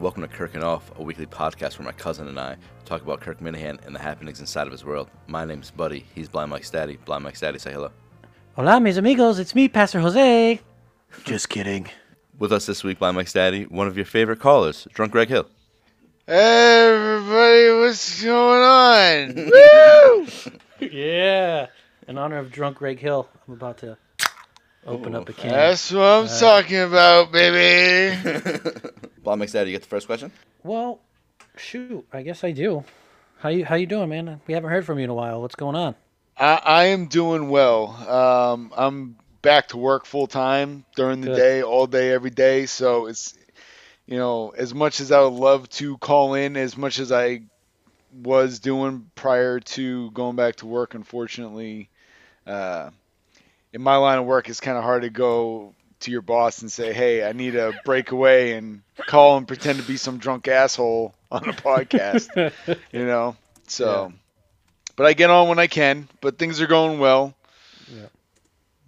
Welcome to Kirkenoff, a weekly podcast where my cousin and I talk about Kirk Minihane and the happenings inside of his world. My name's Buddy. He's Blind Mike's daddy. Blind Mike's daddy, say hello. Hola, mis amigos. It's me, Pastor Jose. Just kidding. With us this week, Blind Mike's daddy, one of your favorite callers, Drunk Greg Hill. Hey, everybody, what's going on? Woo! Yeah. In honor of drunk Greg Hill, I'm about to open up a can. That's what I'm uh, talking about, baby. Blind Mike you get the first question? Well, shoot. I guess I do. How you How you doing, man? We haven't heard from you in a while. What's going on? I, I am doing well. Um, I'm back to work full time during the Good. day, all day, every day. So it's, you know, as much as I would love to call in, as much as I was doing prior to going back to work, unfortunately, uh, in my line of work, it's kind of hard to go to your boss and say, "Hey, I need a breakaway," and call and pretend to be some drunk asshole on a podcast. you know, so. But I get on when I can. But things are going well. Yeah.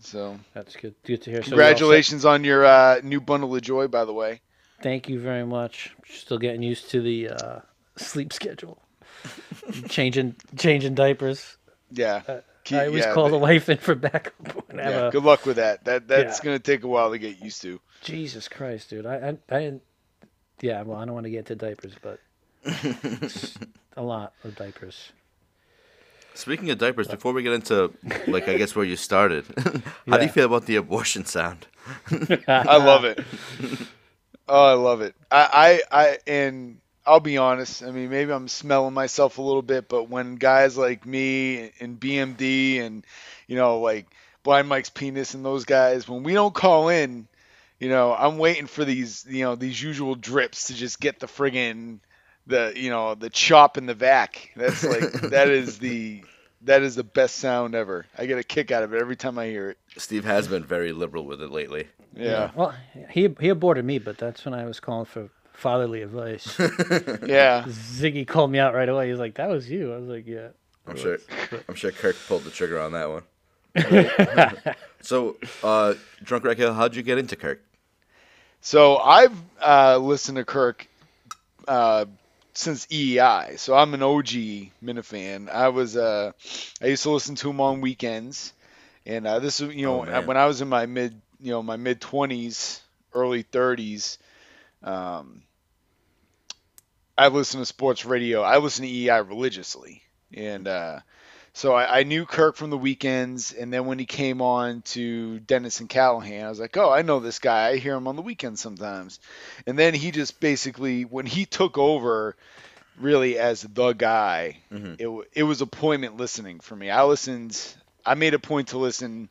So That's good. Good to hear. So you're all set? congratulations on your uh, new bundle of joy, by the way. Thank you very much. Still getting used to the uh, sleep schedule. changing changing diapers. Yeah. Uh, Keep- I always yeah, call but- the wife in for backup. when Yeah, a- good luck with that. That that's Yeah. gonna take a while to get used to. Jesus Christ, dude. I, I, I didn't. Yeah, well, I don't want to get into diapers, but it's a lot of diapers. Speaking of diapers, before we get into, like, I guess where you started, how do you feel about the abortion sound? I love it. Oh, I love it. I, I, I, and I'll be honest. I mean, maybe I'm smelling myself a little bit, but when guys like me and BMD and, you know, like Blind Mike's penis and those guys, when we don't call in, you know, I'm waiting for these, you know, these usual drips to just get the friggin' the, you know, the chop in the vac. That's like that is the that is the best sound ever. I get a kick out of it every time I hear it. Steve has been very liberal with it lately. Yeah. Well, he he aborted me, but that's when I was calling for fatherly advice. Yeah. Ziggy called me out right away. He's like, "That was you." I was like, "Yeah." I'm sure. I'm sure Kirk pulled the trigger on that one. so, uh, Drunk Greg Hill, how'd you get into Kirk? So I've uh, listened to Kirk uh, since EEI. So I'm an OG Minifan. I was uh, I used to listen to him on weekends, and uh, this is you know Oh, when I was in my mid you know my mid 20s, early 30s. Um, I listen to sports radio. I listen to EI religiously, and uh, so I, I knew Kirk from the weekends, and then when he came on to Dennis and Callahan, I was like, oh, I know this guy. I hear him on the weekends sometimes. And then he just basically, when he took over, really as the guy, Mhm. it it was appointment listening for me. I listened. I made a point to listen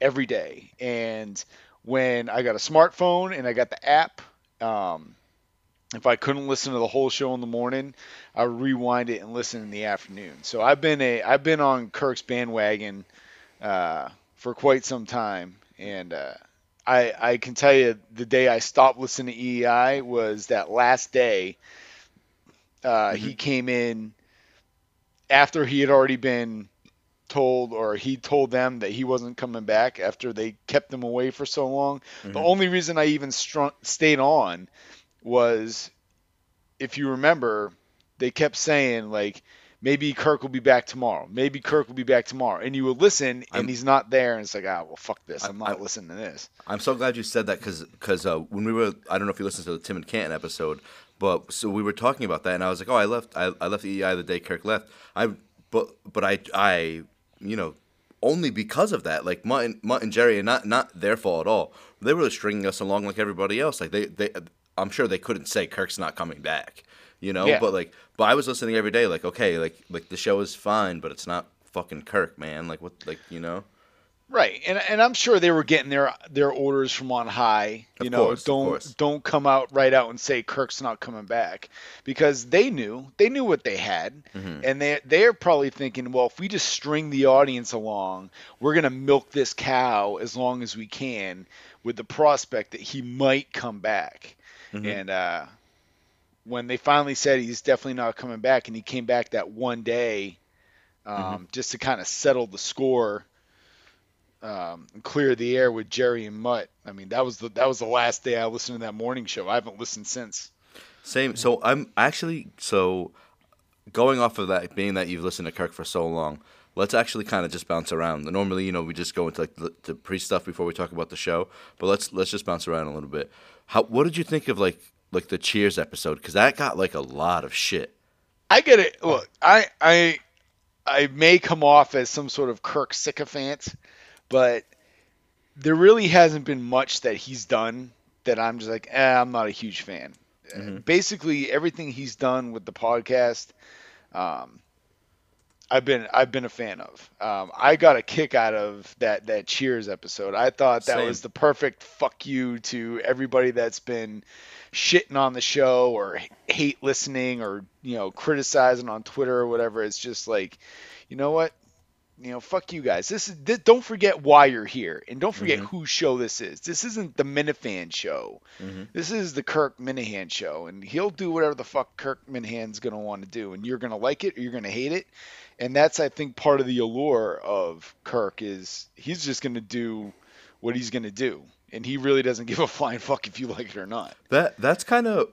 every day, and when I got a smartphone and I got the app. Um, if I couldn't listen to the whole show in the morning, I would rewind it and listen in the afternoon. So I've been a I've been on Kirk's bandwagon uh, for quite some time, and uh, I I can tell you the day I stopped listening to EEI was that last day. Uh, He came in after he had already been told, or he told them that he wasn't coming back after they kept him away for so long. The Mhm. only reason I even strung, stayed on was if you remember, they kept saying like maybe Kirk will be back tomorrow. Maybe Kirk will be back tomorrow. And you would listen and I'm- he's not there and it's like, ah well fuck this. I'm not I- listening to this. I'm so glad you said that because uh, when we were I don't know if you listened to the Tim and Canton episode, but so we were talking about that and I was like, oh, I left I, I left EEI the day Kirk left. I but but I I you know only because of that like Mutt and, Mutt and Jerry and not not their fault at all. They were stringing us along like everybody else. Like they they I'm sure they couldn't say Kirk's not coming back. You know, Yeah. but like but I was listening every day like okay like like the show is fine but it's not fucking Kirk man like what like you know Right. And and I'm sure they were getting their their orders from on high. You Of know, course, don't don't come out right out and say Kirk's not coming back because they knew they knew what they had, Mhm. and they they're probably thinking, well, if we just string the audience along, we're gonna milk this cow as long as we can, with the prospect that he might come back. Mhm. And uh, when they finally said he's definitely not coming back, and he came back that one day, um, just to kind of settle the score um, clear the air with Jerry and Mutt. I mean, that was the that was the last day I listened to that morning show. I haven't listened since. Same. So I'm actually so going off of that, being that you've listened to Kirk for so long. Let's actually kind of just bounce around. Normally, you know, we just go into like the, the pre stuff before we talk about the show. But let's let's just bounce around a little bit. How what did you think of like like the Cheers episode? Because that got like a lot of shit. I get it. Look, I I I may come off as some sort of Kirk sycophant, but there really hasn't been much that he's done that I'm just like, eh, I'm not a huge fan. Mm-hmm. Basically, everything he's done with the podcast, um, I've been I've been a fan of. Um, I got a kick out of that that Cheers episode. I thought that Same. was the perfect fuck you to everybody that's been shitting on the show or hate listening or you know criticizing on Twitter or whatever. It's just like, you know what? You know, fuck you guys. This is this, don't forget why you're here, and don't forget Mhm. whose show this is. This isn't the Minifan show. Mhm. This is the Kirk Minihane show, and he'll do whatever the fuck Kirk Minihane's gonna want to do, and you're gonna like it or you're gonna hate it, and that's I think part of the allure of Kirk is he's just gonna do what he's gonna do, and he really doesn't give a flying fuck if you like it or not. That that's kind of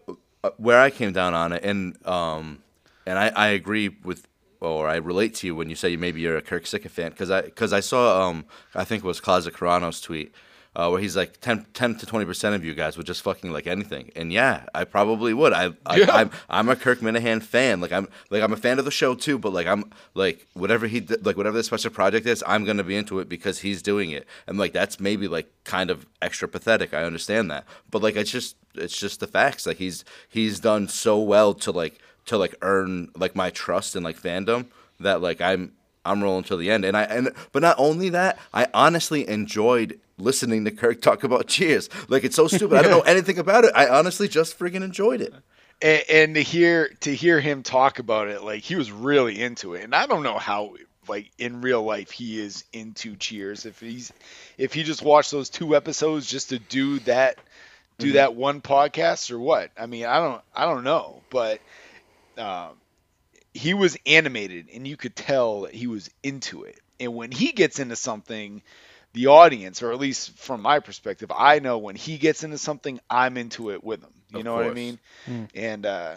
where I came down on it, and um, and I, I agree with or I relate to you when you say maybe you're a Kirk sycophant because I because I saw um I think it was Closet Carano's tweet. Uh, where he's like 10, 10 to twenty percent of you guys would just fucking like anything, and yeah, I probably would. I, I Yeah. I'm I'm a Kirk Minihane fan. Like I'm like I'm a fan of the show too, but like I'm like whatever he like whatever the special project is, I'm gonna be into it because he's doing it, and like that's maybe like kind of extra pathetic. I understand that, but like it's just it's just the facts. Like he's he's done so well to like to like earn like my trust and like fandom that like I'm I'm rolling till the end. And I and but not only that, I honestly enjoyed listening to Kirk talk about Cheers. Like it's so stupid. I don't know anything about it. I honestly just friggin' enjoyed it. and, and to hear to hear him talk about it like he was really into it and i don't know how like in real life he is into cheers if he's if he just watched those two episodes just to do that do Mhm. that one podcast or what i mean i don't i don't know but um he was animated and you could tell that he was into it and when he gets into something the audience or at least from my perspective i know when he gets into something i'm into it with him you Of know what i mean Mm. and uh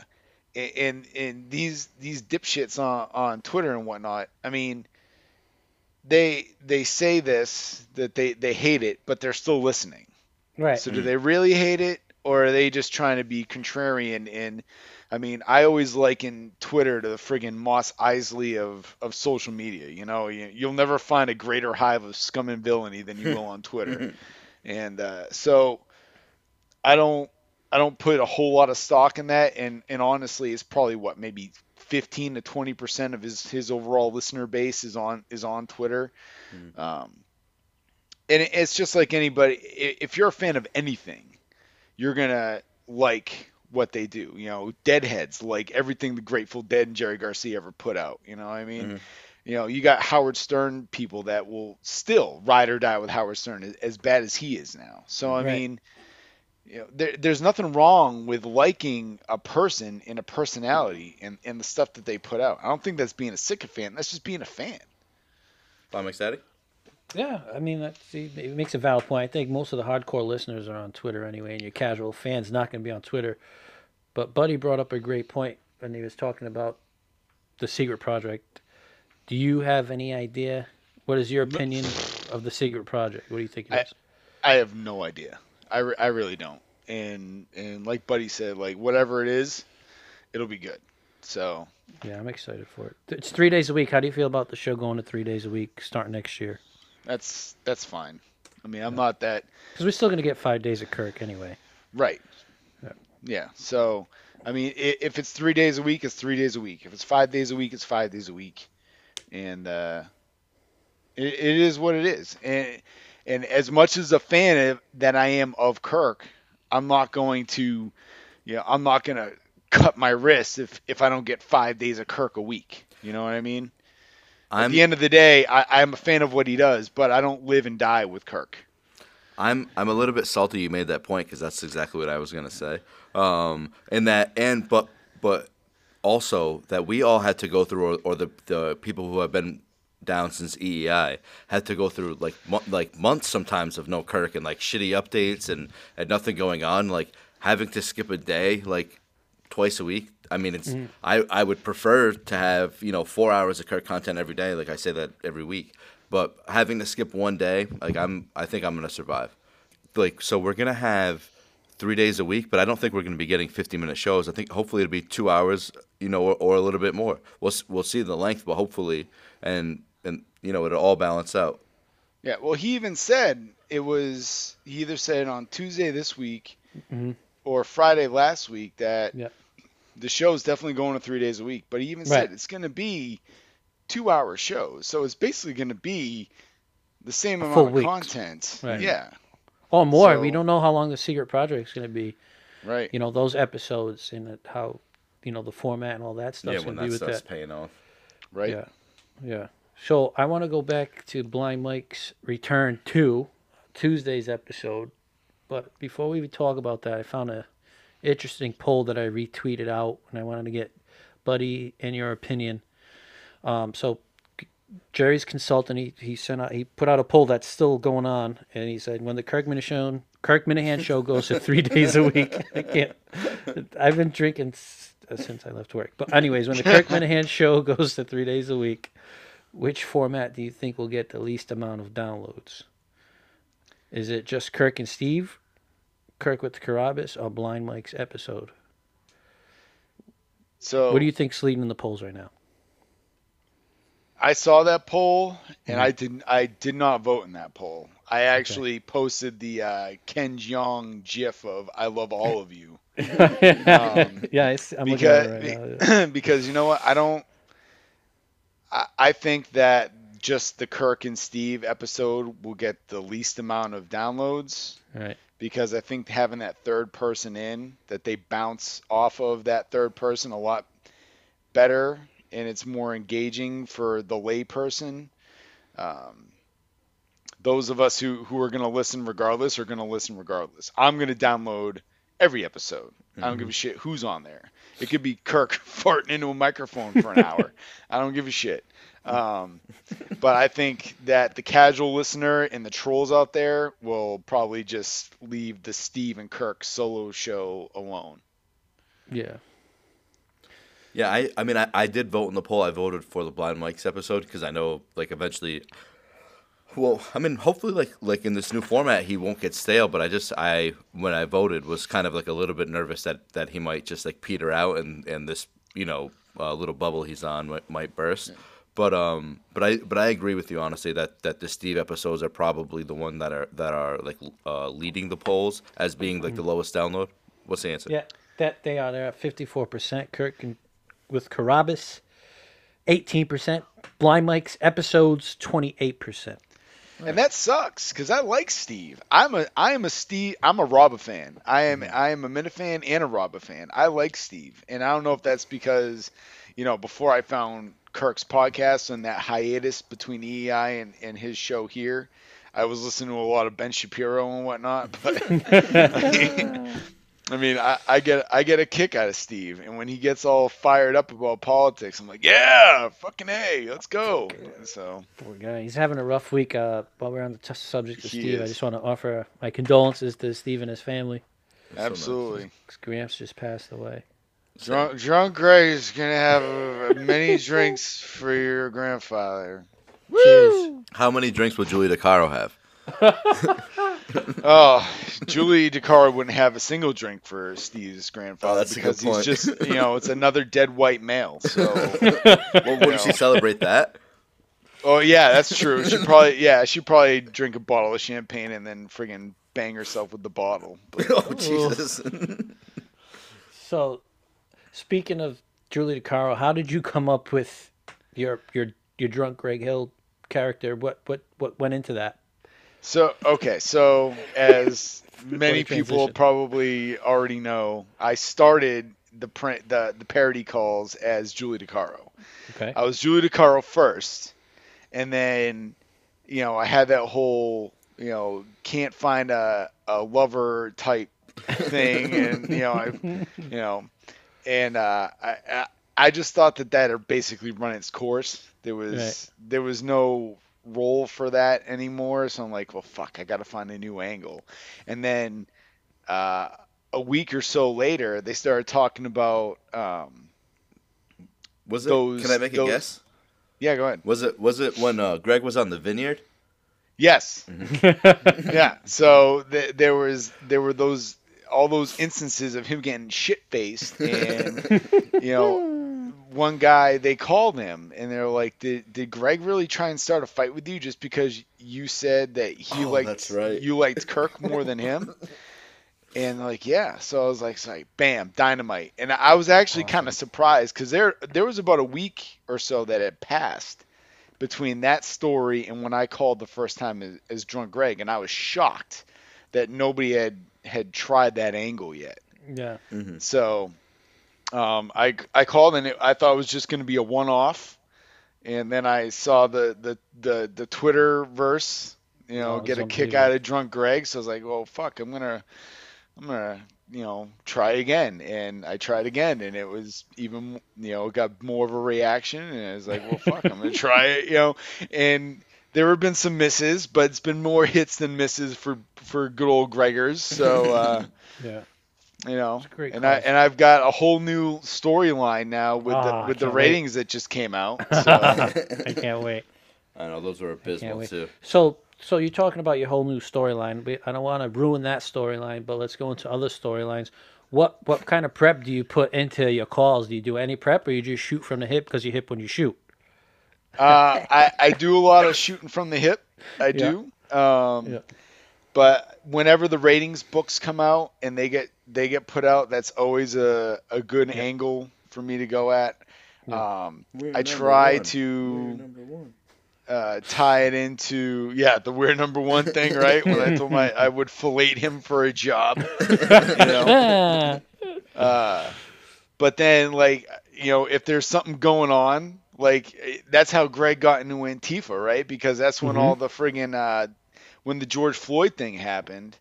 and and these these dipshits on on twitter and whatnot i mean they they say this that they they hate it but they're still listening Right. so do they really hate it, or are they just trying to be contrarian? And I mean, I always liken Twitter to the friggin' Mos Eisley of, of social media. You know, you, you'll never find a greater hive of scum and villainy than you will on Twitter. and uh, so I don't I don't put a whole lot of stock in that. And and honestly, it's probably what maybe 15 to 20 percent of his his overall listener base is on is on Twitter. Mhm. Um, and it- it's just like anybody. If you're a fan of anything, you're gonna like what they do. You know, Deadheads like everything the Grateful Dead and Jerry Garcia ever put out. You know what I mean? Mhm. You know, you got Howard Stern people that will still ride or die with Howard Stern as, as bad as he is now. So I Right. mean, you know, there, there's nothing wrong with liking a person and a personality and, and the stuff that they put out. I don't think that's being a sycophant. That's just being a fan. I'm excited. Yeah, I mean, that, see, it makes a valid point. I think most of the hardcore listeners are on Twitter anyway, and your casual fans not going to be on Twitter. But Buddy brought up a great point when he was talking about the secret project. Do you have any idea? What is your opinion of the secret project? What do you think it I- is? I have no idea. I, re- I really don't. And and like Buddy said, like whatever it is, it'll be good. So Yeah, I'm excited for it. It's three days a week. How do you feel about the show going to three days a week starting next year? that's that's fine. I mean, I'm not that Because we're still going to get five days of Kirk anyway. right. Yeah. So I mean, if it's three days a week, it's three days a week. If it's five days a week, it's five days a week. And uh, it, it is what it is. And and as much as a fan of, that I am of Kirk, I'm not going to, you know, I'm not going to cut my wrists if if I don't get five days of Kirk a week. You know what I mean? At I'm the end of the day, I, I'm a fan of what he does, but I don't live and die with Kirk. I'm I'm a little bit salty you made that point because that's exactly what I was gonna say. Um, and that and but but also that we all had to go through, or, or the the people who have been down since EEI had to go through like mo- like months sometimes of no Kirk and like shitty updates and and nothing going on, like having to skip a day like twice a week. I mean, it's Mm-hmm. I I would prefer to have you know four hours of Kirk content every day. Like I say that every week, but having to skip one day, like I'm I think I'm gonna survive. Like so, we're gonna have three days a week, but I don't think we're gonna be getting 50 minute shows. I think hopefully it'll be two hours, you know, or, or a little bit more. We'll we'll see the length, but hopefully, and and you know, it'll all balance out. Yeah, well, he even said it was. He either said on Tuesday this week Mhm. or Friday last week that Yeah. the is definitely going to three days a week. But he even Right. said it's going to be two-hour shows, so it's basically going to be the same A amount full of week. content. Right. Yeah, Or more. we don't know how long the secret project is going to be. right. You know, those episodes and how, you know, the format and all that stuff. yeah, when to be that with stuff's that. paying off. right. Yeah. Yeah. So I want to go back to Blind Mike's return to Tuesday's episode. But before we talk about that, I found a interesting poll that I retweeted out, and I wanted to get Buddy and your opinion. Um, so Jerry's consultant, he, he sent out, he put out a poll that's still going on, and he said when the Kirk Minihane Kirk Minihane show goes to three days a week. I can't. I've been drinking s- uh, since I left work. But anyways, when the Kirk Minihane show goes to three days a week, which format do you think will get the least amount of downloads? Is it just Kirk and Steve, Kirk with Carabas, or Blind Mike's episode? So What do you think's leading in the polls right now? I saw that poll and Mm-hmm. I didn't. I did not vote in that poll. I actually posted the uh, Ken Jeong GIF of "I love all of you" yeah, I see, I'm looking at because it right now. because you know what I don't. I, I think that just the Kirk and Steve episode will get the least amount of downloads Right. because I think having that third person in that they bounce off of that third person a lot better and it's more engaging for the layperson. Um, those of us who, who are going to listen regardless are going to listen regardless. I'm going to download every episode. I don't give a shit who's on there. It could be Kirk farting into a microphone for an hour. I don't give a shit. Um, but I think that the casual listener and the trolls out there will probably just leave the Steve and Kirk solo show alone. Yeah. Yeah, I, I mean, I, I did vote in the poll. I voted for the Blind Mike's episode because I know, like, eventually. Well, I mean, hopefully, like, like in this new format, he won't get stale. But I just, I when I voted, was kind of like a little bit nervous that that he might just like peter out and and this, you know, uh, little bubble he's on might, might burst. But um, but I but I agree with you honestly that that the Steve episodes are probably the one that are that are like uh, leading the polls as being like the lowest download. What's the answer? Yeah, that they are. They're at fifty-four percent. Kirk and, with Carabas, eighteen percent. Blind Mike's episodes, twenty-eight percent. And that sucks because I like Steve. I'm a I am a Steve. I'm a Robba fan. I am mm-hmm. I am a Minute fan and a Robba fan. I like Steve, and I don't know if that's because, you know, before I found Kirk's podcast and that hiatus between EEI and, and his show here, I was listening to a lot of Ben Shapiro and whatnot. But I mean, I, mean, I get I get a kick out of Steve, and when he gets all fired up about politics, I'm like, yeah, fucking a, let's go. So. Poor guy. He's having a rough week. Uh, while we're on the t- subject of He Steve, I just want to offer my condolences to Steve and his family. Absolutely. 'cause Gramps just passed away. Drunk, drunk Greg is gonna have many drinks for your grandfather. Cheers. How many drinks will Julie DiCaro have? Oh, Julie DiCaro wouldn't have a single drink for Steve's grandfather Oh, because he's just, you know, it's another dead white male. So, Well, wouldn't she celebrate that? oh yeah, that's true. She probably, yeah, she'd probably drink a bottle of champagne and then friggin' bang herself with the bottle. But, oh Jesus! So, speaking of Julie DiCaro, how did you come up with your your your drunk Greg Hill character? What what what went into that? So okay, so as many people probably already know, I started the print the the parody calls as Julie DiCaro. Okay. I was Julie DiCaro first, and then you know I had that whole you know can't find a a lover type thing, and you know I you know, and uh, I, I I just thought that that had basically run its course. There was Right. there was no role for that anymore, so I'm like, well, fuck, I got to find a new angle. And then uh, a week or so later, they started talking about. Um, Was it? Those- can I make a those- guess? yeah, go ahead. Was it? Was it when uh, Greg was on the vineyard? Yes. yeah. So th- there was there were those all those instances of him getting shit faced, and you know, one guy they called him and they're like, "Did did Greg really try and start a fight with you just because you said that he Oh, liked that's right. you liked Kirk more than him?" And like, yeah. So I was like, it's like, bam, dynamite. And I was actually kind of surprised because there there was about a week or so that had passed between that story and when I called the first time as, as drunk Greg, and I was shocked that nobody had had tried that angle yet. yeah. Mm-hmm. So um, I I called and it, I thought it was just going to be a one off, and then I saw the the the, the Twitter verse, you know, Oh, get a kick out of drunk Greg. So I was like, well, fuck, I'm gonna I'm gonna you know try again, and I tried again, and it was even you know got more of a reaction, and I was like, well, fuck, I'm gonna try it, you know, and. There have been some misses, but it's been more hits than misses for for good old Gregors. So uh, Yeah. You know, It's a great and i and i've got a whole new storyline now with Ah, the with the can't wait. ratings that just came out. So, I can't wait. I know those were abysmal too. So, so you're talking about your whole new storyline. We- I don't want to ruin that storyline, but let's go into other storylines. What what kind of prep do you put into your calls? Do you do any prep, or you just shoot from the hip because you hip when you shoot? uh, I I do a lot of shooting from the hip. I do. Um, Yeah. But whenever the ratings books come out and they get they get put out, that's always a, a good angle for me to go at. Um, I try to uh, tie it into yeah the we're number one thing right when I told my I would fillet him for a job. you know? Uh, but then, like, you know, if there's something going on, like, eh, that's how Greg got into Antifa, right? Because that's when all the friggin', uh, when the George Floyd thing happened.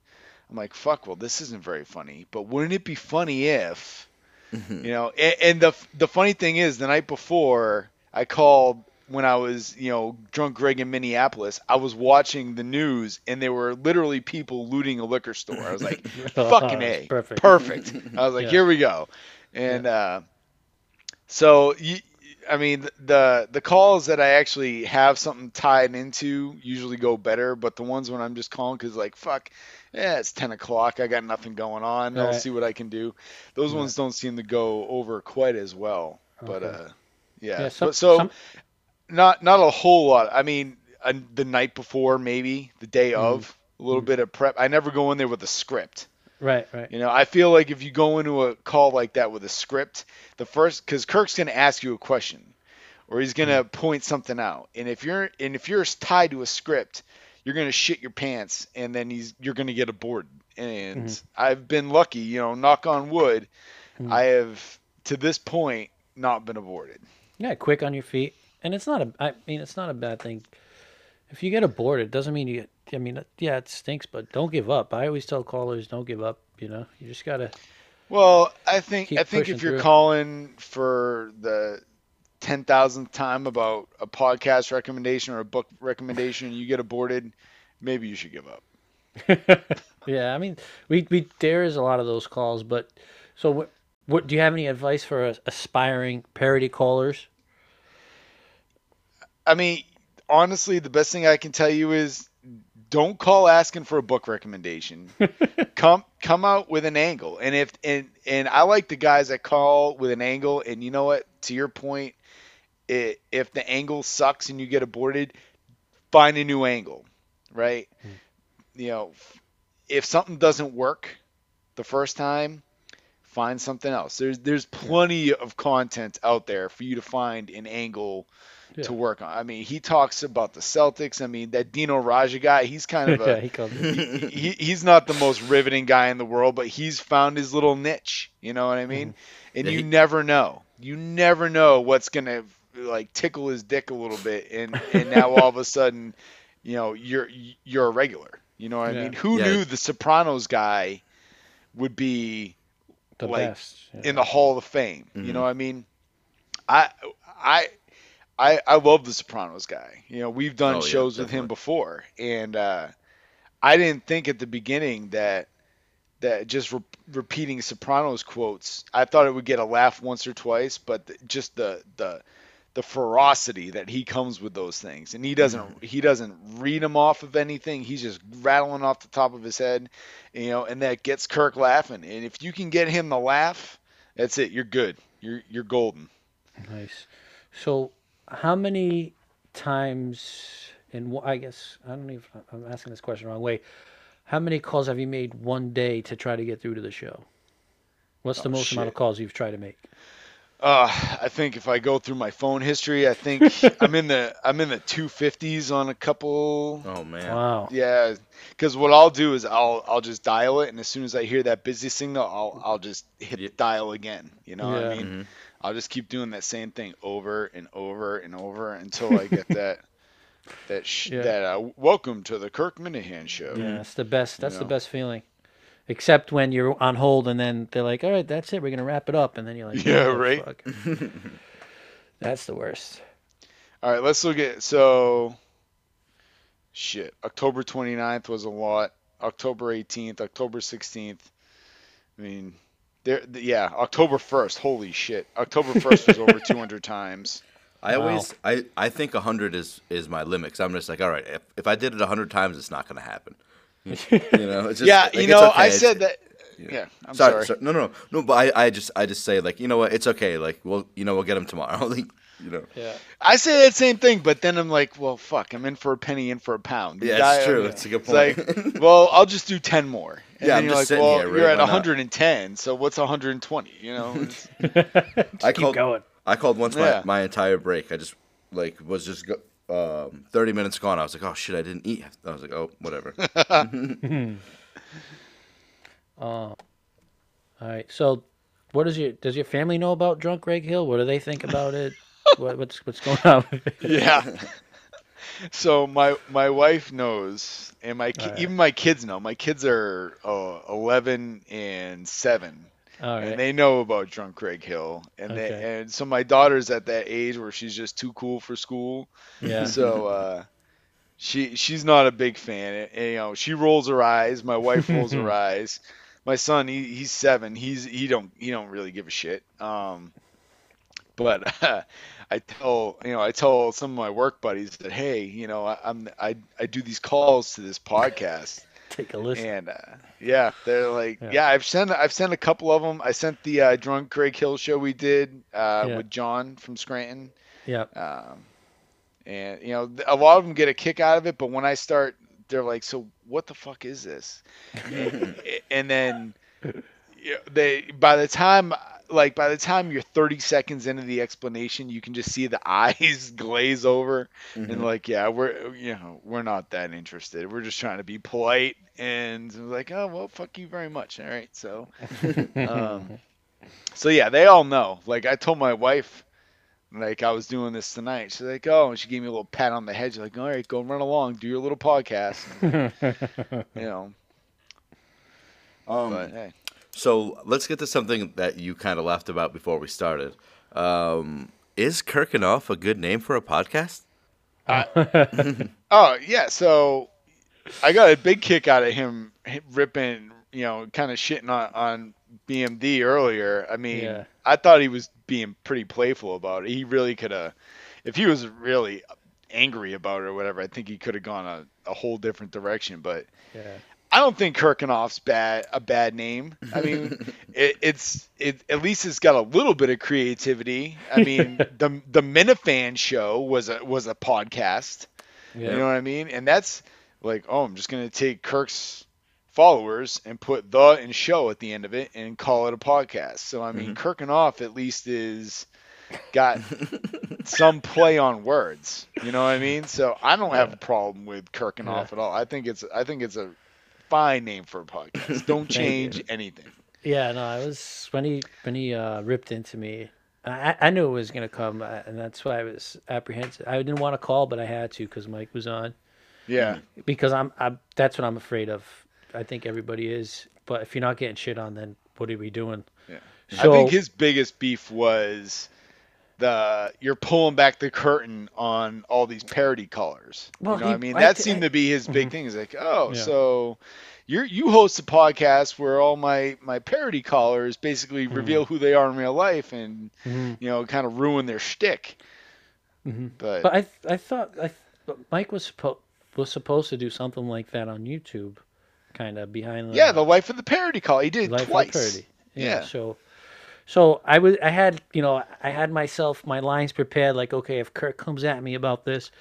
I'm like, fuck, well, this isn't very funny. But wouldn't it be funny if, you know, and, and the, the funny thing is, the night before, I called when I was, you know, drunk Greg in Minneapolis, I was watching the news and there were literally people looting a liquor store. I was like, fucking A. perfect. Perfect. I was like, Yeah. here we go. And uh, so, you, I mean, the the calls that I actually have something tied into usually go better, but the ones when I'm just calling because like, fuck, yeah, it's 10 o'clock. I got nothing going on. I'll Right. see what I can do. Those ones don't seem to go over quite as well. But uh, yeah. Yeah, some- but so some- not not a whole lot. I mean, uh, the night before, maybe the day Mm-hmm. of, a little bit of prep. I never go in there with a script. Right, right. You know, I feel like if you go into a call like that with a script, the first because Kirk's going to ask you a question, or he's going to mm. point something out, and if you're and if you're tied to a script, you're going to shit your pants, and then he's you're going to get aborted. And mm-hmm. I've been lucky, you know, knock on wood, mm. I have to this point not been aborted. Yeah, quick on your feet, and it's not a. I mean, it's not a bad thing. If you get aborted, doesn't mean you. I mean, yeah, it stinks, but don't give up. I always tell callers, don't give up. You know, you just gotta. Well, I think I think if you're through. calling for the ten thousandth time about a podcast recommendation or a book recommendation, and you get aborted, maybe you should give up. Yeah, I mean, we we there is a lot of those calls, but so what? What do you have any advice for as- aspiring parody callers? I mean, honestly, the best thing I can tell you is don't call asking for a book recommendation. come come out with an angle. And if and and I like the guys that call with an angle and you know what, to your point, i if the angle sucks and you get aborted, find a new angle, right? Hmm. You know, if something doesn't work the first time, find something else. There's there's plenty of content out there for you to find an angle Yeah. to work on. I mean, he talks about the Celtics. I mean, that Dino Radja guy, he's kind of yeah, a he called. he, he's not the most riveting guy in the world, but he's found his little niche. You know what I mean? And Yeah, you he- never know. You never know what's gonna like tickle his dick a little bit, and and now all of a sudden, you know, you're you're a regular. You know what I mean? Who Yeah. knew the Sopranos guy would be the like, best. Yeah. in the Hall of Fame. You Mhm. know what I mean? I I I I love the Sopranos guy. You know, we've done Oh, yeah, shows with him before and uh I didn't think at the beginning that that just re- repeating Sopranos quotes. I thought it would get a laugh once or twice, but the, just the the the ferocity that he comes with those things, and he doesn't he doesn't read them off of anything. He's just rattling off the top of his head, you know, and that gets Kirk laughing. And if you can get him to laugh, that's it. You're good. You're you're golden. Nice. So, how many times? And I guess I don't even. I'm asking this question the wrong way. How many calls have you made one day to try to get through to the show? What's the Oh, most amount of calls you've tried to make? Uh, I think if I go through my phone history, I think I'm in the I'm in the 250s on a couple. Oh man. Wow. Yeah, because what I'll do is I'll I'll just dial it, and as soon as I hear that busy signal, I'll I'll just hit Yeah. dial again. You know what I Yeah. mean? Mhm. I'll just keep doing that same thing over and over and over until I get that that sh- Yeah. that uh, welcome to the Kirk Minihane show. Yeah, that's the best. That's the know. best feeling. Except when you're on hold and then they're like, "All right, that's it. We're gonna wrap it up," and then you're like, Yeah, "Oh, right. fuck." that's the worst. All right, let's look at so shit. October 29th was a lot. October 18th, October 16th. I mean, there yeah, October 1st. Holy shit. October 1st was over 200 times. I Wow. always I, I think hundred is is my limit. Cause I'm just like, all right, if, if I did it hundred times, it's not gonna happen. You know, it's just, yeah, like, you it's know, okay, I it's- said that yeah, I'm sorry, sorry. sorry. No, no, no. But I, I just, I just say like, you know what? It's okay. Like, well, you know, we'll get them tomorrow. like, you know. Yeah. I say that same thing, but then I'm like, well, fuck, I'm in for a penny, in for a pound. The Yeah, that's true. It's a good It's point. like, well, I'll just do 10 more. And Yeah, then I'm you're just like, sitting well, here, right? you're at Why not? 110, so what's 120? You know, Just I keep called- going. I called once Yeah. my, my entire break. I just like was just go, um, 30 minutes gone. I was like, oh shit, I didn't eat. I was like, oh, whatever. All right. So, what does your does your family know about Drunk Greg Hill? What do they think about it? What, what's what's going on? yeah. So my my wife knows, and my ki- Alright. even my kids know. My kids are uh, 11 and seven, All and they know about Drunk Greg Hill, and Okay. they and so my daughter's at that age where she's just too cool for school. Yeah. So uh, she she's not a big fan. And, you know, she rolls her eyes. My wife rolls her eyes. My son, he, he's seven. He's he don't he don't really give a shit. Um, but I tell you know I tell some of my work buddies that hey you know I, I'm I I do these calls to this podcast Take a listen. and uh, yeah they're like Yeah. yeah. I've sent I've sent a couple of them. I sent the uh, drunk Greg Hill show we did uh, Yeah. with John from Scranton. Yeah. Um, and you know, a lot of them get a kick out of it, but when I start, they're like, "So what the fuck is this?" and then you know, they, by the time, like by the time you're 30 seconds into the explanation, you can just see the eyes glaze over, and like, yeah, we're, you know, we're not that interested. We're just trying to be polite, and like, oh well, fuck you very much. All right, so, um, so yeah, they all know. Like I told my wife like I was doing this tonight. She's like, oh, and she gave me a little pat on the head. She's like, all right, go run along, do your little podcast. you know, Um, but hey, So let's get to something that you kind of laughed about before we started. Um, is Kirkenoff a good name for a podcast? oh yeah. So I got a big kick out of him him ripping, you know, kind of shitting on, on BMD earlier. I mean, Yeah. I thought he was being pretty playful about it. He really could have, if he was really angry about it or whatever, I think he could have gone a, a whole different direction. But yeah. I don't think Kirkenoff's bad a bad name. I mean, it, it's it at least it's got a little bit of creativity. I mean, the the Minifan show was a was a podcast. Yeah. You know what I mean? And that's like, oh, I'm just gonna take Kirk's followers and put the and show at the end of it and call it a podcast. So I mean, mm-hmm. Kirkenoff at least is got some play on words. You know what I mean? So I don't have a problem with Kirkenoff at all. I think it's I think it's a fine name for a podcast. Don't change anything. Yeah, no, I was when he when he uh, ripped into me. I, I knew it was gonna come, uh, and that's why I was apprehensive. I didn't want to call, but I had to because Mike was on. Yeah. Because I'm, I'm, that's what I'm afraid of. I think everybody is. But if you're not getting shit on, then what are we doing? Yeah. So, I think his biggest beef was the you're pulling back the curtain on all these parody callers. Well, you know he- what I mean? I That th- seemed to be his big mm-hmm. thing. Is like, oh, Yeah. so you you host a podcast where all my my parody callers basically Mm-hmm. reveal who they are in real life and mm-hmm. you know kind of ruin their shtick. Mm-hmm. But, But I I thought I but Mike was supposed was supposed to do something like that on YouTube, kind of behind the yeah, the life of the parody call. He did it Life of the twice. Parody. Yeah, Yeah. So, so I was I had you know I had myself my lines prepared like okay if Kirk comes at me about this,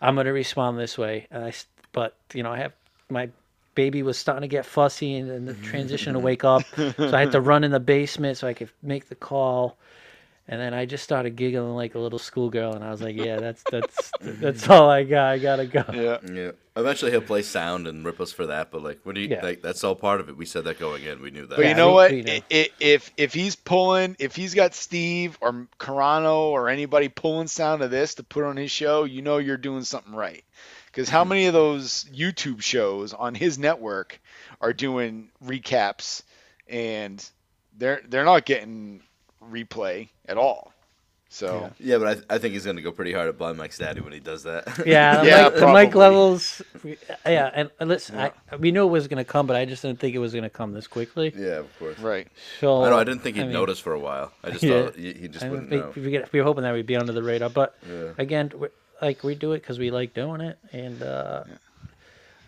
I'm gonna respond this way. And I but you know I have my baby was starting to get fussy and, and the transition to wake up, so I had to run in the basement so I could make the call. And then I just started giggling like a little schoolgirl, and I was like, "Yeah, that's that's that's all I got. I gotta go." Yeah. Yeah. Eventually he'll play sound and rip us for that, but like, what do you Yeah. like? That's all part of it. We said that going in. We knew that. But Yeah, you know we- what? we know. I- I- If if he's pulling, if he's got Steve or Carano or anybody pulling sound of this to put on his show, you know you're doing something right. Because how mm-hmm. many of those YouTube shows on his network are doing recaps, and they're they're not getting replay at all. So Yeah, but I, I think he's gonna go pretty hard at Blind Mike's daddy when he does that. Yeah, the, Yeah, mic, the mic levels. Yeah, and and listen, I, we knew it was going to come, but I just didn't think it was going to come this quickly. yeah, of course. right. So I know. I didn't think he'd I mean, notice for a while. I just Yeah. thought he, he just I wouldn't think know. we, get- we were hoping that we'd be under the radar, but Yeah. again, we like we do it because we like doing it, and uh,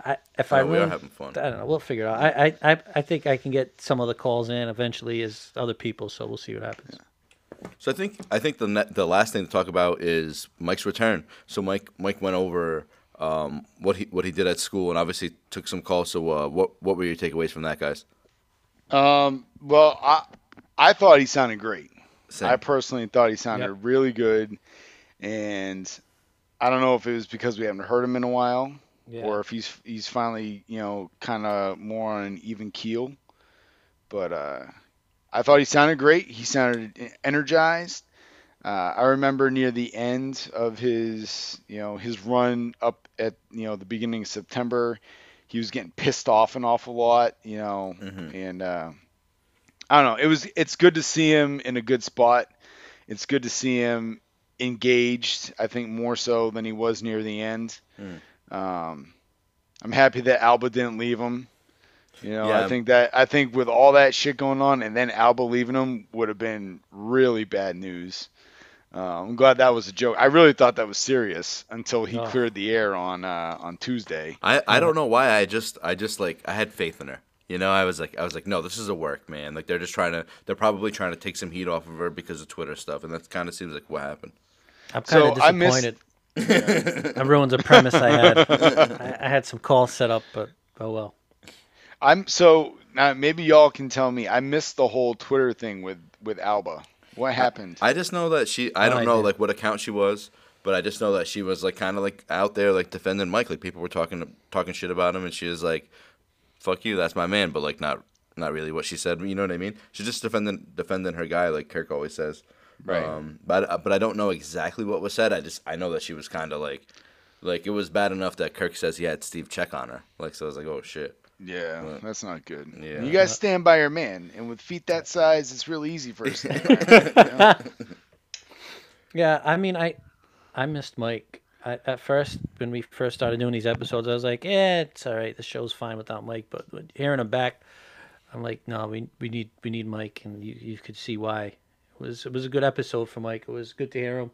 I if I No, we are having fun. I don't know, we'll figure it out. I, I I I think I can get some of the calls in eventually as other people, so we'll see what happens. So I think I think the net, the last thing to talk about is Mike's return. So Mike Mike went over um, what he what he did at school and obviously took some calls. So uh, what what were your takeaways from that, guys? Um. Well, I I thought he sounded great. Same. I personally thought he sounded Yep. really good, and I don't know if it was because we haven't heard him in a while, Yeah. or if he's he's finally you know kind of more on an even keel. But uh, I thought he sounded great. He sounded energized. Uh, I remember near the end of his you know his run up at you know the beginning of September, he was getting pissed off an awful lot. You know, Mhm. and uh, I don't know. It was it's good to see him in a good spot. It's good to see him engaged. I think more so than he was near the end. Mm. Um, I'm happy that Alba didn't leave him. You know, Yeah. I think that I think with all that shit going on, and then Alba leaving him would have been really bad news. Uh, I'm glad that was a joke. I really thought that was serious until he Oh. cleared the air on uh, on Tuesday. I, I don't know why I just I just like I had faith in her. You know, I was like I was like, no, this is a work, man. Like they're just trying to they're probably trying to take some heat off of her because of Twitter stuff, and that kind of seems like what happened. I'm kind So of I missed- disappointed. I ruined the premise I had. I, I had some calls set up, but oh well. I'm so now maybe y'all can tell me. I missed the whole Twitter thing with with Alba. What happened? I just know that she I No don't know idea. like what account she was, but I just know that she was like kind of like out there like defending Mike. Like people were talking talking shit about him, and she was like, "Fuck you, that's my man," but like not not really what she said. You know what I mean? She's just defending defending her guy, like Kirk always says. Right. Um, but but I don't know exactly what was said. I just I know that she was kind of like like it was bad enough that Kirk says he had Steve check on her. Like so I was like, oh shit. yeah, What? that's not good. Yeah. You guys stand by your man, and with feet that size, it's real easy for us. stand by you know? Yeah, I mean, I I missed Mike. I, at first, when we first started doing these episodes, I was like, "Yeah, it's all right. The show's fine without Mike." But hearing him back, I'm like, "No, we we need we need Mike," and you, you could see why. It was it was a good episode for Mike. It was good to hear him.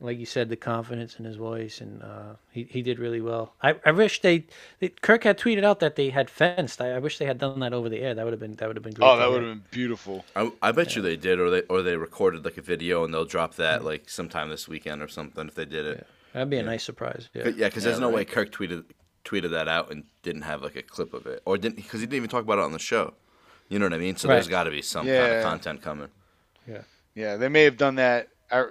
Like you said, the confidence in his voice, and uh, he he did really well. I, I wish they, they Kirk had tweeted out that they had fenced. I, I wish they had done that over the air. That would have been that would have been great. Oh, that would have been beautiful. I, I bet you they did, or they or they recorded like a video and they'll drop that like sometime this weekend or something if they did it. That'd be a nice surprise. Yeah. Yeah, because there's Yeah, no way. Kirk tweeted tweeted that out and didn't have like a clip of it, or didn't because he didn't even talk about it on the show. You know what I mean? So there's got to be some kind of content coming. Yeah, Yeah, they may have done that. I,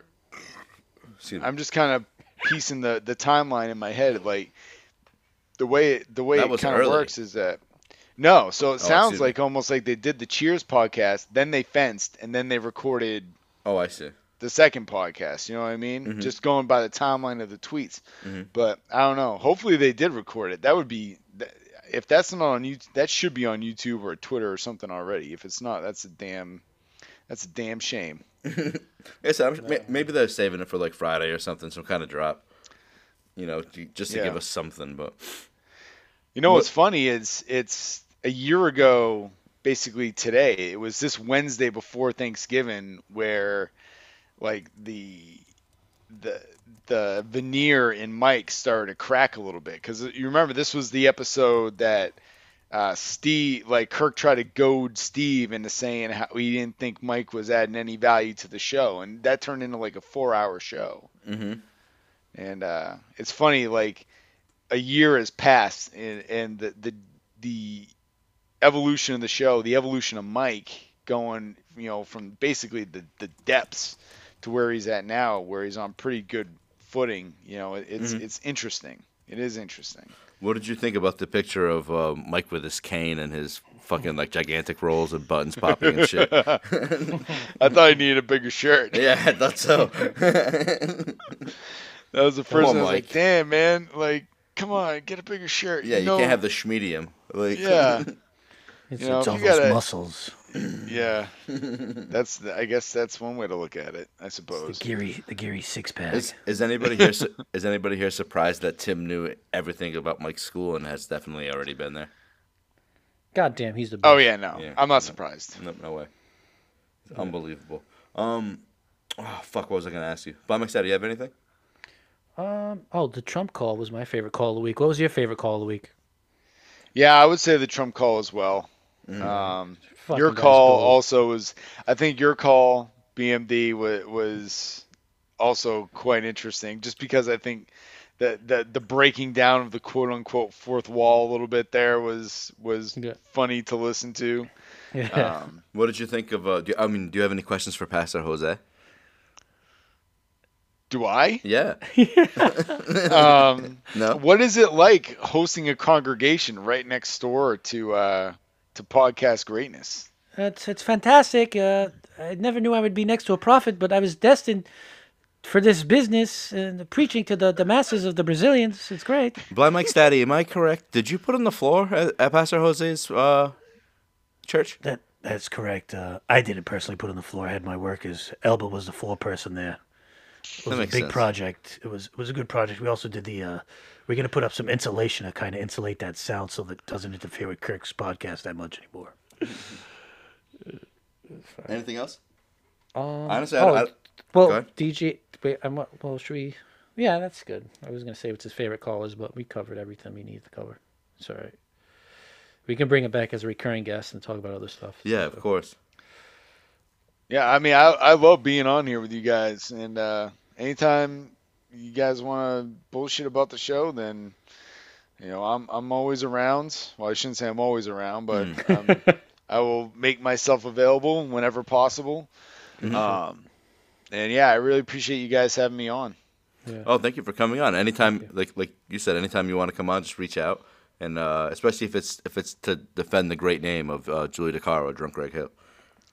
I'm just kind of piecing the the timeline in my head. Like the way it, the way That it kind of works is that no. So it Oh, sounds me. like almost like they did the Cheers podcast, then they fenced, and then they recorded oh, I see. the second podcast. You know what I mean? Mhm. Just going by the timeline of the tweets. Mhm. But I don't know. Hopefully they did record it. That would be if that's not on YouTube. That should be on YouTube or Twitter or something already. If it's not, that's a damn that's a damn shame. Yes, I'm, may- uh, maybe they're saving it for like Friday or something, some kind of drop. You know, just to Yeah. give us something. But You know what's funny is it's a year ago, basically today. It was this Wednesday before Thanksgiving where, like the the the veneer in Mike started to crack a little bit because you remember this was the episode that uh, Steve, like Kirk, tried to goad Steve into saying how he didn't think Mike was adding any value to the show, and that turned into like a four-hour show. Mm-hmm. And uh, it's funny, like a year has passed, and, and the, the the evolution of the show, the evolution of Mike, going, you know, from basically the the depths to where he's at now, where he's on pretty good footing. You know, it's Mhm. it's interesting. It is interesting. What did you think about the picture of uh, Mike with his cane and his fucking like gigantic rolls and buttons popping and shit? I thought he needed a bigger shirt. yeah, I thought so. That was the first on, one. I was like, damn, man, like, come on, get a bigger shirt. yeah, you know- can't have the schmedium. Like, Yeah, It's, You know, it's all you those gotta- muscles. yeah. That's, the, I guess, that's one way to look at it. I The suppose. Geary, the Geary six pack. Is, is anybody here? su- Is anybody here surprised that Tim knew everything about Mike's school and has definitely already been there? God damn, he's the best. Oh yeah, no, Yeah, I'm no. not surprised. No, no way. It's unbelievable. Um, oh, fuck. What was I gonna ask you? Bob McStad, do you have anything? Um. Oh, the Trump call was my favorite call of the week. What was your favorite call of the week? Yeah, I would say the Trump call as well. Mm. Um, your call gold. also was, I think your call BMD was, was also quite interesting, just because I think that the the breaking down of the quote unquote fourth wall a little bit there was was Yeah. funny to listen to. Yeah. Um, What did you think of? Uh, do, I mean, do you have any questions for Pastor Jose? do I? Yeah. Um, No. What is it like hosting a congregation right next door to uh, to podcast greatness? It's it's fantastic. Uh, I never knew I would be next to a prophet, but I was destined for this business and preaching to the, the masses of the Brazilians. It's great. Blind Mike's daddy, am I correct? Did you put on the floor at, at Pastor Jose's uh, church? That that's correct. Uh, I didn't personally put on the floor. I had my workers. Elba was the foreperson there. It was a big sense. project. It was it was a good project. We also did the. Uh, we're gonna put up some insulation to kind of insulate that sound so that it doesn't interfere with Kirk's podcast that much anymore. Anything else? Um, Honestly, I- oh, I- well. DJ. Wait, I'm, well, should we? Yeah, that's good. I was gonna say what's his favorite callers, but we covered everything we need to cover. It's all right. We can bring it back as a recurring guest and talk about other stuff. Yeah, of course. Yeah, I mean, I, I love being on here with you guys, and uh, anytime you guys want to bullshit about the show, then you know I'm I'm always around. Well, I shouldn't say I'm always around, but um, I will make myself available whenever possible. Um, and yeah, I really appreciate you guys having me on. Oh, thank you for coming on. Anytime, like like you said, anytime you want to come on, just reach out, and uh, especially if it's if it's to defend the great name of uh, Julie DiCaro, Drunk Greg Hill.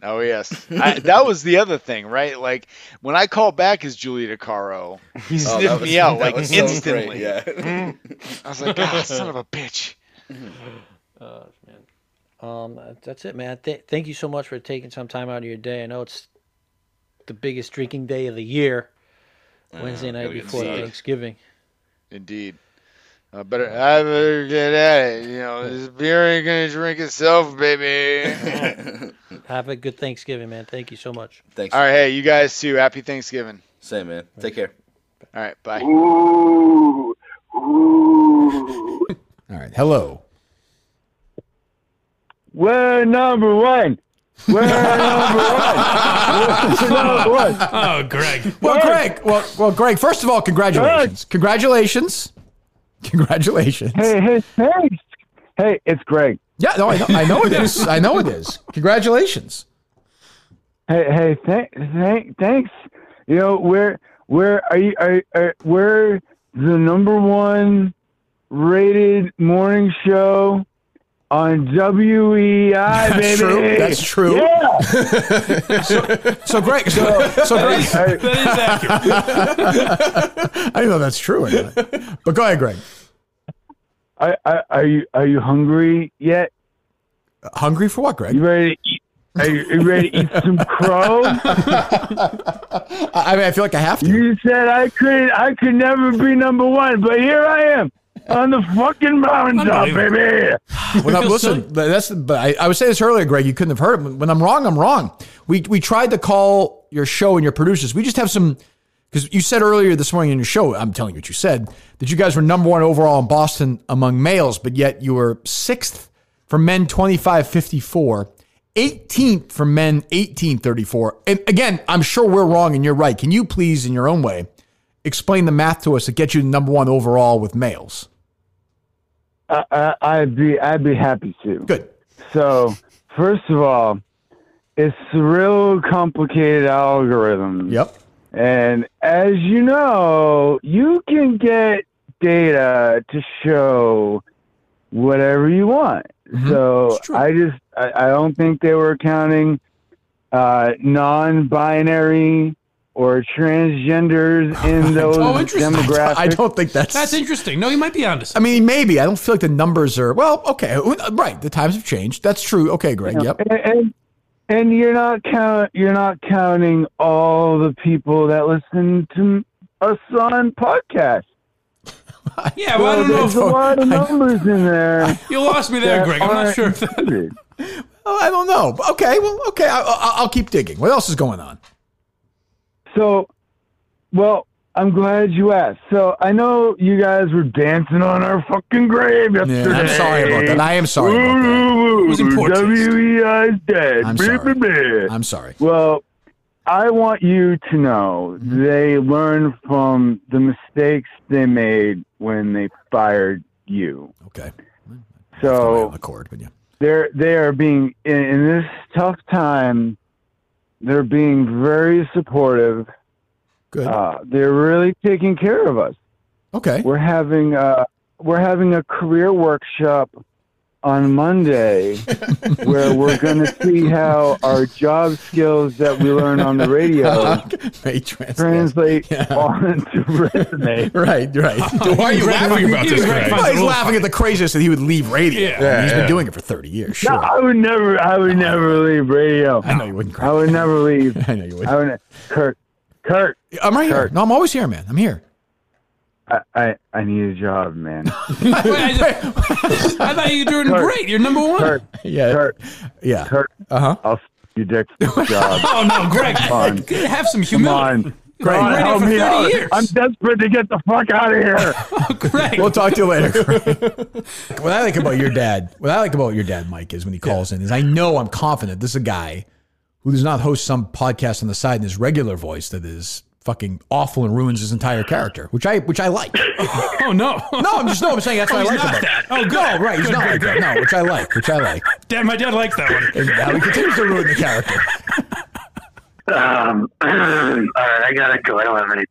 Oh yes, I, that was the other thing, right? Like when I called back as Julia DiCaro, he Oh, sniffed that was- me out like was so great, instantly. yeah. I was like, ah, son of a bitch. Uh, man. Um, that's it, man. Th- thank you so much for taking some time out of your day. I know it's the biggest drinking day of the year, Wednesday night before. Thanksgiving. Indeed. I better, I better get at it. You know, this beer ain't gonna drink itself, baby. Have a good Thanksgiving, man. Thank you so much. Thanks. All right, hey, you guys too. Happy Thanksgiving. Same man. Take care. All right, bye. Ooh, ooh. All right. Hello. We're number one. We're number one. We're number one. Oh, Greg. Well, Greg. Well, well, Greg. First of all, congratulations. Congratulations. Congratulations. Hey, hey, thanks. Hey, it's Greg. Yeah. No, I know. I know it is. I know it is. Congratulations. Hey, hey, th- th- thanks. You know, we're we're are you are, are we're the number one rated morning show on WEEI, baby. That's true. That's true. Yeah. So, Greg. So, so Greg. Hey, I didn't know that's true. or. But go ahead, Greg. are, are, are you are you hungry yet? Hungry for what, Greg? You ready to eat? Are you, are you ready to eat some crow? I I mean, I feel like I have to. You said I could I could never be number one, but here I am. On the fucking mountaintop, baby. When I, listen, that's. But I, I would say this earlier, Greg. You couldn't have heard it. When I'm wrong, I'm wrong. We we tried to call your show and your producers. We just have some because you said earlier this morning in your show. I'm telling you what you said that you guys were number one overall in Boston among males, but yet you were sixth for men 25 54. 18th for men 1834 and again i'm sure we're wrong and you're right can you please in your own way explain the math to us that gets you number one overall with males I, I'd be I'd be happy to. good So first of all, it's a real complicated algorithm. yep And as you know, you can get data to show whatever you want. So It's true. I just I, I don't think they were counting uh, non-binary or transgenders in those Oh, demographics. i don't think that's That's interesting. No, you might be honest. I mean, maybe. I don't feel like the numbers are well. Okay, right. The times have changed. That's true. Okay, Greg. Yep. and, and and you're not count you're not counting all the people that listen to us on podcasts. yeah, well, I don't know. There's a lot of numbers in there. you lost me there, Greg. I'm not sure if that. included. Oh, I don't know. Okay. Well, okay. I, I, I'll keep digging. What else is going on? So, well, I'm glad you asked. So I know you guys were dancing on our fucking grave Yeah, yesterday. I'm sorry about that. I am sorry about that. It was taste. WEEI's dead. I'm sorry. blah, blah. I'm sorry. Well, I want you to know Mm-hmm. they learned from the mistakes they made when they fired you. Okay. So on the cord, but yeah. they're they are being in, in this tough time. They're being very supportive. Good. Uh, they're really taking care of us. okay. We're having a we're having a career workshop on Monday where we're going to see how our job skills that we learn on the radio May trans- translate Yeah. onto resume. Right. Right. Why are you laughing about this, Greg? Well, he's laughing at the craziness that he would leave radio. Yeah. I mean, he's Yeah, been doing it for 30 years. Sure. No, I would never. I would never leave radio. I know you wouldn't. I would never leave. I know you wouldn't. I would. Kurt, Kurt, I'm right here. No, I'm always here, man. I'm here. I, I, I need a job, man. Wait, I, I thought you were doing Kurt. great. You're number one. Kurt, Yeah. Kurt, Yeah. Kurt. Uh huh. I'll s- you dick for a job. Oh no, Greg! on. Have some Come humility. on. Greg, Come on, radio help me out. years. I'm desperate to get the fuck out of here. Greg, We'll talk to you later. Craig. what I like about your dad, what I like about your dad, Mike, is when he calls in, is I know I'm confident this is a guy who does not host some podcast on the side in his regular voice that is fucking awful and ruins his entire character, which I which I like. oh no, No, I'm just no, I'm saying that's what he's I like not about that. it. Oh, good. No, right, he's Good, not good, like good. that. No, which I like, which I like. Damn, my dad likes that one. And now he continues to ruin the character. Um, all right, I gotta go. I don't have anything.